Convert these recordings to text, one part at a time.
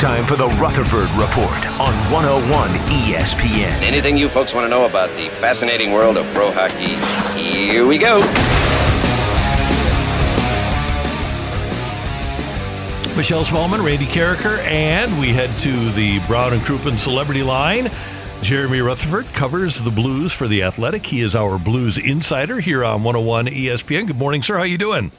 Time for the Rutherford Report on 101 ESPN. Anything you folks want to know about the fascinating world of pro hockey? Here we go. Michelle Smallman, Randy Karraker, and we head to the Brown and Crouppen Celebrity Line. Jeremy Rutherford covers the Blues for the Athletic. He is our Blues insider here on 101 ESPN. Good morning, sir. How you doing?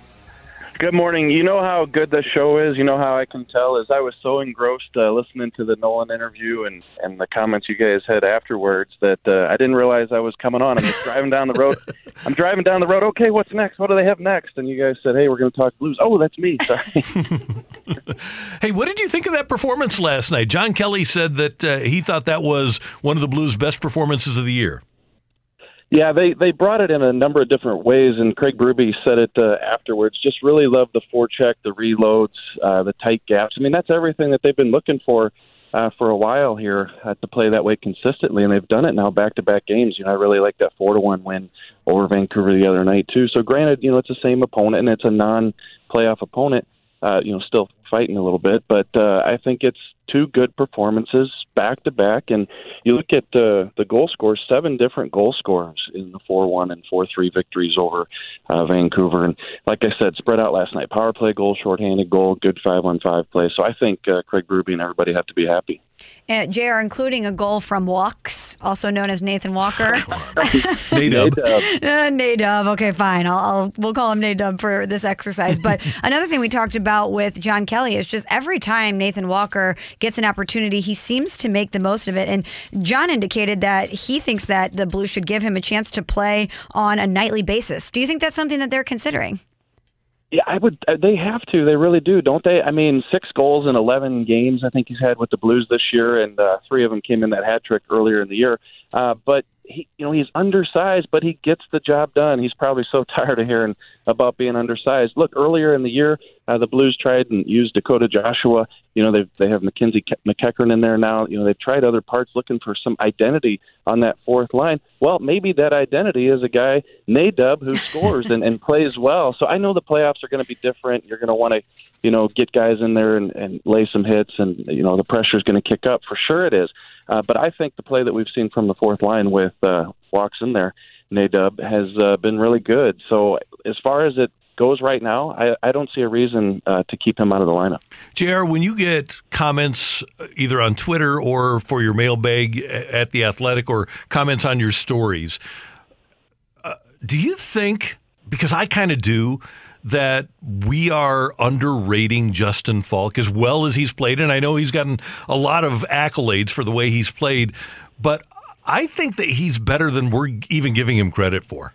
Good morning. You know how good the show is. You know how I can tell is I was so engrossed uh, listening to the Nolan interview and and the comments you guys had afterwards that uh, I didn't realize I was coming on. I'm just driving down the road. I'm driving down the road. Okay, what's next? What do they have next? And you guys said, "Hey, we're going to talk blues." Oh, that's me. Sorry. hey, what did you think of that performance last night? John Kelly said that uh, he thought that was one of the Blues' best performances of the year. Yeah, they they brought it in a number of different ways, and Craig Berube said it uh, afterwards. Just really loved the forecheck, the reloads, uh, the tight gaps. I mean, that's everything that they've been looking for uh, for a while here uh, to play that way consistently, and they've done it now back to back games. You know, I really like that four to one win over Vancouver the other night too. So, granted, you know, it's the same opponent and it's a non playoff opponent. Uh, you know, still fighting a little bit, but uh, I think it's two good performances back to back. And you look at uh, the goal scores, seven different goal scorers in the 4 1 and 4 3 victories over uh, Vancouver. And like I said, spread out last night power play goal, shorthanded goal, good 5 on 5 play. So I think uh, Craig Berube and everybody have to be happy. Uh, JR, including a goal from Walks, also known as Nathan Walker. Nadub. uh, Nadub. Okay, fine. I'll, I'll we'll call him Nadub for this exercise. But another thing we talked about with John Kelly is just every time Nathan Walker gets an opportunity, he seems to make the most of it. And John indicated that he thinks that the Blues should give him a chance to play on a nightly basis. Do you think that's something that they're considering? Yeah, I would. uh, They have to. They really do, don't they? I mean, six goals in eleven games. I think he's had with the Blues this year, and uh, three of them came in that hat trick earlier in the year. Uh, but he, you know, he's undersized, but he gets the job done. He's probably so tired of hearing about being undersized. Look, earlier in the year, uh, the Blues tried and used Dakota Joshua. You know, they they have Mackenzie Ke- MacEachern in there now. You know, they've tried other parts looking for some identity on that fourth line. Well, maybe that identity is a guy Nadub who scores and, and plays well. So I know the playoffs are going to be different. You're going to want to, you know, get guys in there and, and lay some hits, and you know the pressure is going to kick up for sure. It is. Uh, but I think the play that we've seen from the fourth line with uh, walks in there, Nadub has uh, been really good. So as far as it goes right now, I, I don't see a reason uh, to keep him out of the lineup. JR, when you get comments uh, either on Twitter or for your mailbag at The Athletic or comments on your stories, uh, do you think, because I kind of do, that we are underrating Justin Faulk as well as he's played? And I know he's gotten a lot of accolades for the way he's played, but I think that he's better than we're even giving him credit for.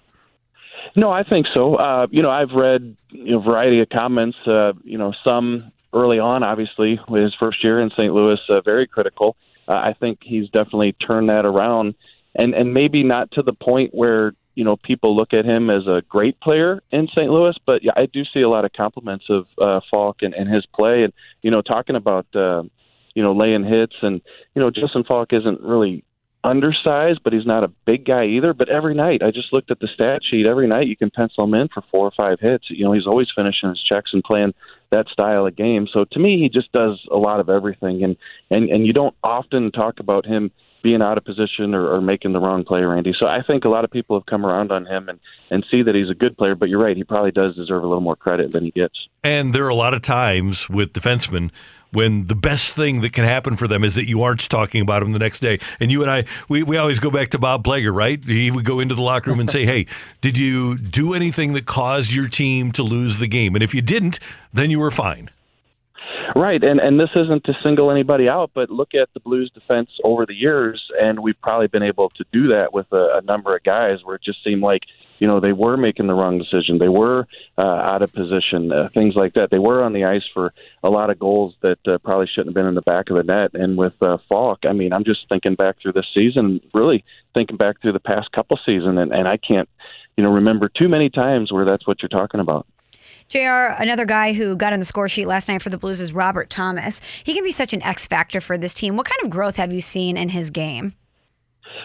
No, I think so. Uh, you know, I've read a variety of comments. Uh, you know, some early on, obviously, with his first year in St. Louis, uh, very critical. Uh, I think he's definitely turned that around, and and maybe not to the point where you know people look at him as a great player in St. Louis, but yeah, I do see a lot of compliments of uh, Faulk and, and his play, and you know, talking about uh, you know laying hits, and you know, Justin Faulk isn't really undersized, but he's not a big guy either. But every night, I just looked at the stat sheet. Every night, you can pencil him in for four or five hits. You know, he's always finishing his checks and playing that style of game. So to me, he just does a lot of everything, and and and you don't often talk about him being out of position or, or making the wrong play, Randy. So I think a lot of people have come around on him and and see that he's a good player. But you're right, he probably does deserve a little more credit than he gets. And there are a lot of times with defensemen when the best thing that can happen for them is that you aren't talking about them the next day. And you and I, we, we always go back to Bob Plager, right? He would go into the locker room and say, hey, did you do anything that caused your team to lose the game? And if you didn't, then you were fine. Right, and and this isn't to single anybody out, but look at the Blues defense over the years, and we've probably been able to do that with a, a number of guys where it just seemed like you know they were making the wrong decision, they were uh, out of position, uh, things like that. They were on the ice for a lot of goals that uh, probably shouldn't have been in the back of the net. And with uh, Faulk, I mean, I'm just thinking back through this season, really thinking back through the past couple seasons, and, and I can't you know remember too many times where that's what you're talking about. JR, another guy who got on the score sheet last night for the Blues is Robert Thomas. He can be such an X factor for this team. What kind of growth have you seen in his game?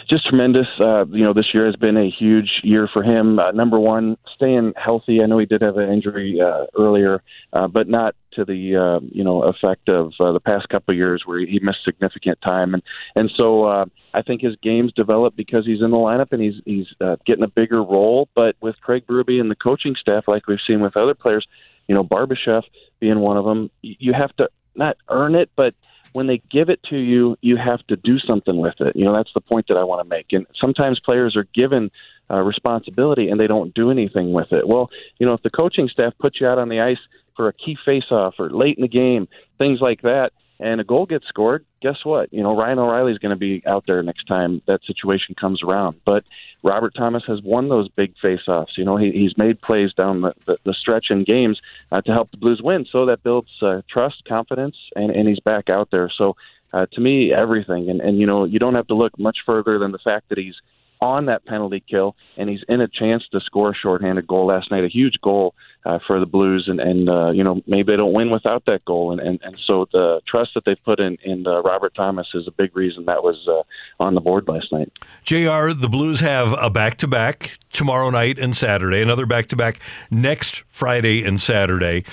Just tremendous. Uh, you know, this year has been a huge year for him. Uh, number one, staying healthy. I know he did have an injury uh, earlier, uh, but not to the uh, you know effect of uh, the past couple of years where he missed significant time. And and so uh, I think his game's developed because he's in the lineup and he's he's uh, getting a bigger role. But with Craig Berube and the coaching staff, like we've seen with other players, you know, Barbashev being one of them, you have to not earn it, but when they give it to you, you have to do something with it. You know, that's the point that I want to make. And sometimes players are given uh, responsibility and they don't do anything with it. Well, you know, if the coaching staff puts you out on the ice for a key face-off or late in the game, things like that, and a goal gets scored, guess what? You know, Ryan O'Reilly's going to be out there next time that situation comes around. But Robert Thomas has won those big face-offs. You know, he, he's made plays down the, the, the stretch in games uh, to help the Blues win. So that builds uh, trust, confidence, and, and he's back out there. So uh, to me, everything. And, and, you know, you don't have to look much further than the fact that he's on that penalty kill, and he's in a chance to score a shorthanded goal last night, a huge goal uh, for the Blues, and and uh, you know maybe they don't win without that goal, and and, and so the trust that they've put in in uh, Robert Thomas is a big reason that was uh, on the board last night. Jr. The Blues have a back to back tomorrow night and Saturday, another back to back next Friday and Saturday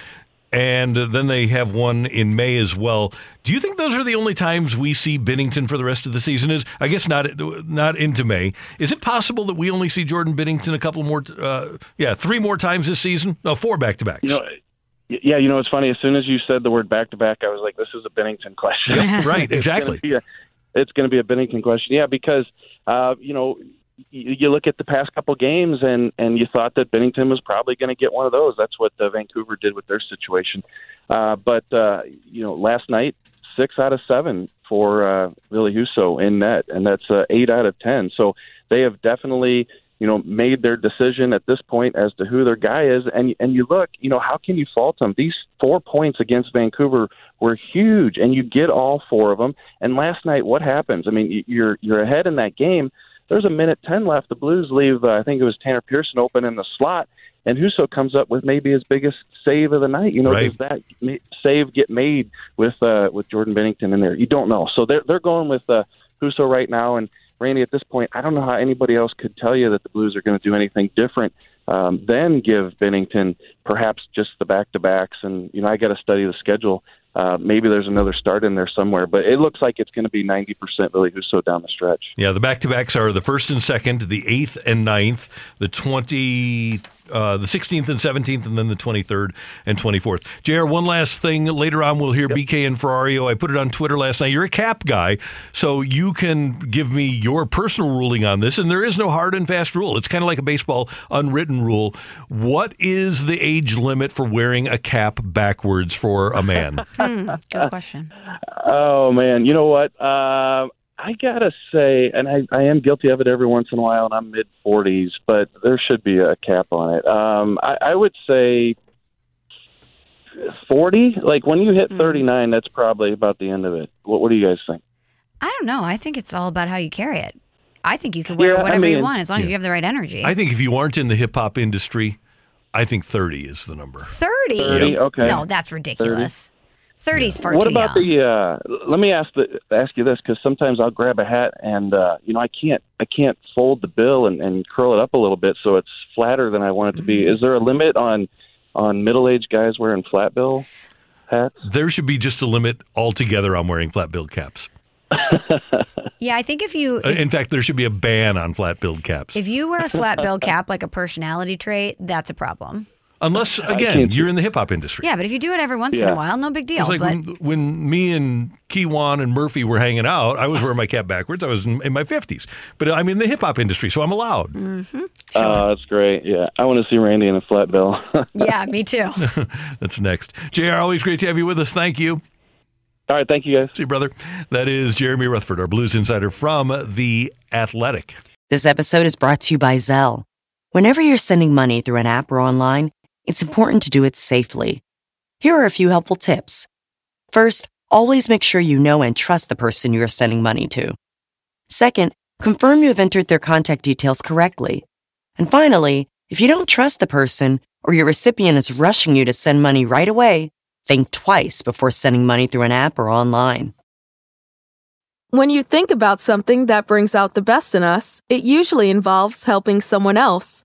and then they have one in May as well. Do you think those are the only times we see Binnington for the rest of the season? Is I guess not not into May. Is it possible that we only see Jordan Binnington a couple more, uh, yeah, three more times this season? No, four back to backs. You know, yeah, you know it's funny. As soon as you said the word back to back, I was like, this is a Binnington question. Yeah, right, exactly. it's going to be a Binnington question. Yeah, because uh, you know you look at the past couple games and and you thought that Binnington was probably going to get one of those. That's what uh, Vancouver did with their situation. Uh, but uh, you know, last night six out of seven for uh, Ville Husso in net, and that's uh, eight out of ten. So they have definitely you know made their decision at this point as to who their guy is. And and you look, you know, how can you fault them? These four points against Vancouver were huge, and you get all four of them. And last night, what happens? I mean, you're you're ahead in that game there's a minute 10 left. The Blues leave, uh, I think it was Tanner Pearson open in the slot, and Husso comes up with maybe his biggest save of the night. You know, right. does that save get made with uh, with Jordan Binnington in there? You don't know. So they're they're going with uh, Husso right now, and Randy. At this point, I don't know how anybody else could tell you that the Blues are going to do anything different um, then give Binnington perhaps just the back to backs. And, you know, I got to study the schedule. Uh, maybe there's another start in there somewhere, but it looks like it's going to be 90% Ville Husso down the stretch. Yeah, the back to backs are the first and second, the eighth and ninth, the 20 uh, the 16th and 17th, and then the 23rd and 24th. JR, one last thing. Later on, we'll hear yep. BK and Ferrario. I put it on Twitter last night. You're a cap guy, so you can give me your personal ruling on this. And there is no hard and fast rule. It's kind of like a baseball unwritten rule. What is the age limit for wearing a cap backwards for a man? hmm, good question. Oh, man. You know what? Uh, I gotta say, and I, I am guilty of it every once in a while, and I'm mid 40s, but there should be a cap on it. Um, I, I would say 40. Like when you hit 39, that's probably about the end of it. What, what do you guys think? I don't know. I think it's all about how you carry it. I think you can wear Yeah, I whatever you mean- want as long as you have the right energy. I think if you aren't in the hip hop industry, I think 30 is the number. 30. 30, okay. No, that's ridiculous. 30's far what too about the? Uh, let me ask the ask you this because sometimes I'll grab a hat and uh, you know I can't I can't fold the bill and, and curl it up a little bit so it's flatter than I want it to be. Is there a limit on on middle aged guys wearing flat bill hats? There should be just a limit altogether on wearing flat bill caps. yeah, I think if you Uh, if, In fact, there should be a ban on flat billed caps. if you wear a flat bill cap like a personality trait, that's a problem. Unless again, you're in the hip hop industry. Yeah, but if you do it every once in a while, no big deal. It's like but when, when me and Kiwan and Murphy were hanging out, I was wearing my cap backwards. I was in, in my 50s. But I'm in the hip hop industry, so I'm allowed. Uh, that's great. Yeah, I want to see Randy in a flat bill. yeah, me too. That's next. JR, always great to have you with us. Thank you. All right, thank you guys. See you, brother. That is Jeremy Rutherford, our Blues Insider from The Athletic. This episode is brought to you by Zelle. Whenever you're sending money through an app or online, it's important to do it safely. Here are a few helpful tips. First, always make sure you know and trust the person you are sending money to. Second, confirm you have entered their contact details correctly. And finally, if you don't trust the person or your recipient is rushing you to send money right away, think twice before sending money through an app or online. When you think about something that brings out the best in us, it usually involves helping someone else.